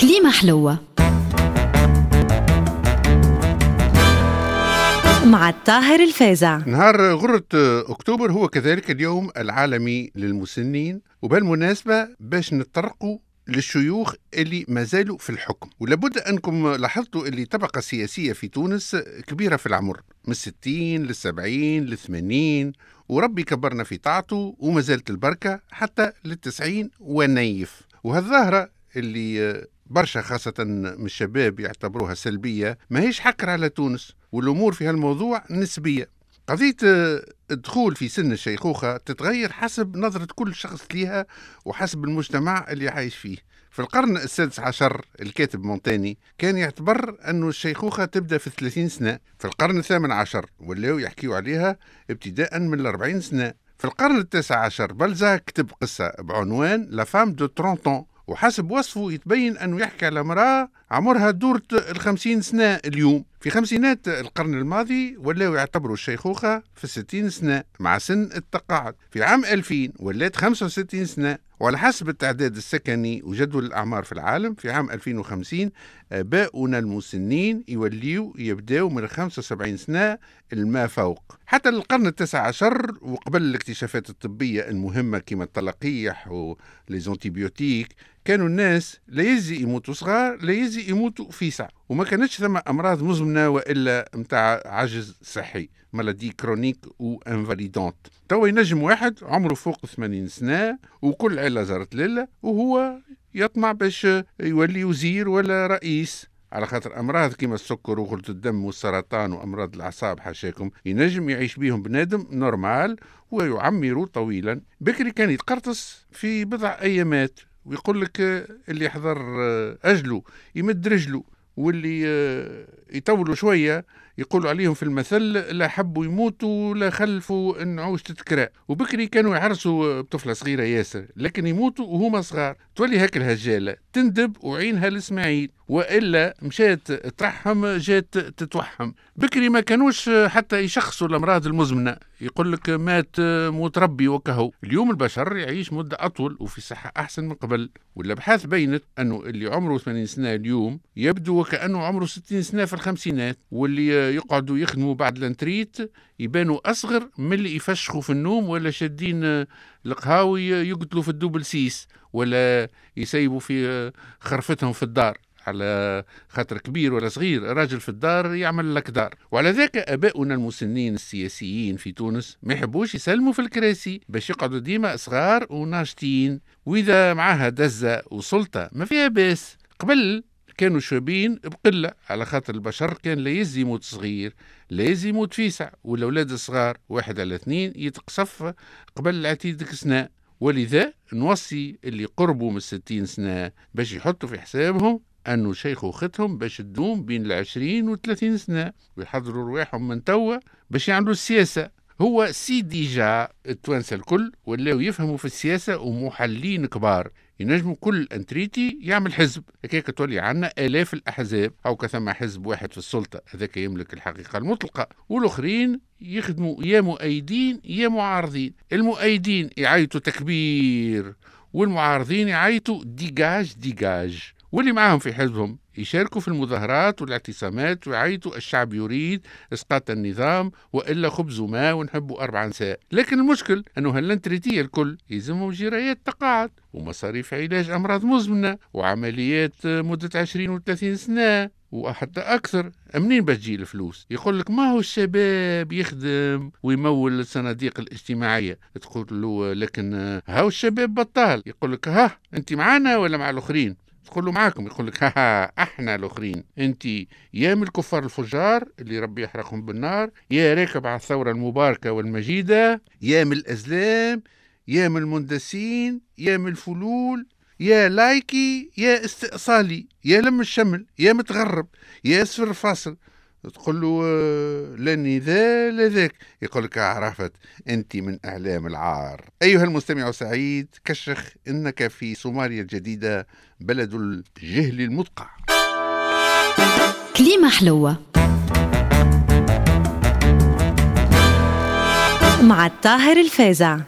كليمة حلوة. مع الطاهر الفازع نهار غرة أكتوبر هو كذلك اليوم العالمي للمسنين وبالمناسبة باش نتطرقوا للشيوخ اللي ما زالوا في الحكم. ولابد أنكم لاحظتوا اللي طبقة سياسية في تونس كبيرة في العمر من 60 لل 70 لل 80 وربي كبرنا في طاعته وما زالت البركة حتى للتسعين ونيف. وهالظاهرة اللي برشا خاصة من الشباب يعتبروها سلبية ما هيش حكر على تونس والأمور في هالموضوع نسبية. قضية الدخول في سن الشيخوخة تتغير حسب نظرة كل شخص ليها وحسب المجتمع اللي عايش فيه. في القرن السادس عشر الكاتب مونتاني كان يعتبر أن الشيخوخة تبدأ في 30 سنة. في القرن الثامن عشر ولاو يحكيوا عليها ابتداء من الأربعين سنة. في القرن التاسع عشر بلزاك كتب قصة بعنوان La femme de 30 وحسب وصفه يتبين أنه يحكي على امرأة عمرها دورة الخمسين سنة اليوم. في خمسينات القرن الماضي ولاو يعتبروا الشيخوخة في الستين سنة مع سن التقاعد. في عام 2000 ولات 65 سنة. وعلى حسب التعداد السكني وجدول الأعمار في العالم في عام 2050 آباؤنا المسنين يوليوا يبداوا من 75 سنة الما فوق. حتى القرن التاسع عشر وقبل الاكتشافات الطبية المهمة كما التلقيح و les antibiotiques كانوا الناس لا يزي يموتوا صغار لا يزي يموتوا فيسع وما كانتش ثم أمراض مزمنة وإلا متاع عجز صحي maladie chronique ou invalidante. توا ينجم واحد عمره فوق 80 سنة وكل عيلة زارت لله وهو يطمع باش يولي وزير ولا رئيس. على خاطر أمراض كيما السكر وغلة الدم والسرطان وأمراض الأعصاب حاشاكم ينجم يعيش بيهم بنادم نورمال ويعمر طويلا. بكري كان يتقرطس في بضع أيامات. ويقول لك اللي يحضر أجله يمد رجله واللي يطولوا شوية يقولوا عليهم في المثل لا حبوا يموتوا لا خلفوا النعوش تتكرا. وبكري كانوا يعرسوا بطفلة صغيرة ياسر لكن يموتوا وهما صغار. تولي هيك الهجالة تندب وعينها لإسماعيل. وإلا مشات ترحم جات تتوحم. بكري ما كانوش حتى يشخصوا الأمراض المزمنة. يقول لك مات موت ربي وكهو. اليوم البشر يعيش مدة أطول وفي صحة أحسن من قبل. والأبحاث بينت أنه اللي عمره 80 سنة اليوم يبدو وكأنه عمره 60 سنة في الخمسينات. واللي يقعدوا يخدموا بعد ال retraite يبانوا أصغر من اللي يفشخوا في النوم ولا شادين القهاوي يقتلوا في ال double six ولا يسيبوا في خرفتهم في الدار. على خاطر كبير ولا صغير راجل في الدار يعمل لك دار. وعلى ذاك آباؤنا المسنين السياسيين في تونس ما يحبوش يسلموا في الكراسي باش يقعدوا ديما صغار وناشطين. وإذا معاها دزه وسلطه ما فيها باس. قبل كانوا شابين بقلة على خاطر البشر كان لا يزي يموت صغير لا يزي يموت فيسع. والأولاد الصغار واحد على اثنين يتقصف قبل العتيد سنة ولذا نوصي اللي قربوا من الستين سنة باش يحطوا في حسابهم أنه شيخوختهم باش تدوم بين العشرين والثلاثين سنة ويحضروا رواحهم من توا باش يعملوا السياسة. هو c'est déjà التوانسة الكل ولاو يفهموا في السياسة ومحلين كبار. ينجموا كل retraité يعمل حزب. هكاك تولي عنا آلاف الأحزاب. أو كان ثم حزب واحد في السلطة. هذاك يملك الحقيقة المطلقة. والآخرين يخدموا يا مؤيدين يا معارضين. المؤيدين يعيطوا تكبير والمعارضين يعيطوا dégage dégage واللي معاهم في حزبهم يشاركوا في المظاهرات والاعتصامات ويعيطوا الشعب يريد إسقاط النظام وإلا خبز وماء ونحبوا أربع نساء لكن المشكل أنه هال retraités الكل يلزمهم جرايات تقاعد ومصاريف علاج أمراض مزمنة وعمليات مدة 20 و30 سنة وحتى أكثر. منين بتجي الفلوس؟ يقول لك ما هو الشباب يخدم ويمول الصناديق الاجتماعية. تقول له لكن هاو الشباب بطال؟ يقول لك ها أنت معنا ولا مع الآخرين؟ تقول له معاكم يقول لك ها أحنا الأخرين. أنت يا من الكفار الفجار اللي ربي يحرقهم بالنار يا راكب على الثورة المباركة والمجيدة يا من الأزلام يا من المندسين يا من الفلول يا لايكي يا استئصالي يا لم الشمل يا متغرب يا اسفر فاصل تقول له لاني ذا لا ذاك. يقول لك عرفت أنت من أعلام العار. أيها المستمع السعيد كشخ إنك في صوماليا الجديدة بلد الجهل المدقع. كليمة حلوة. مع الطاهر الفازع.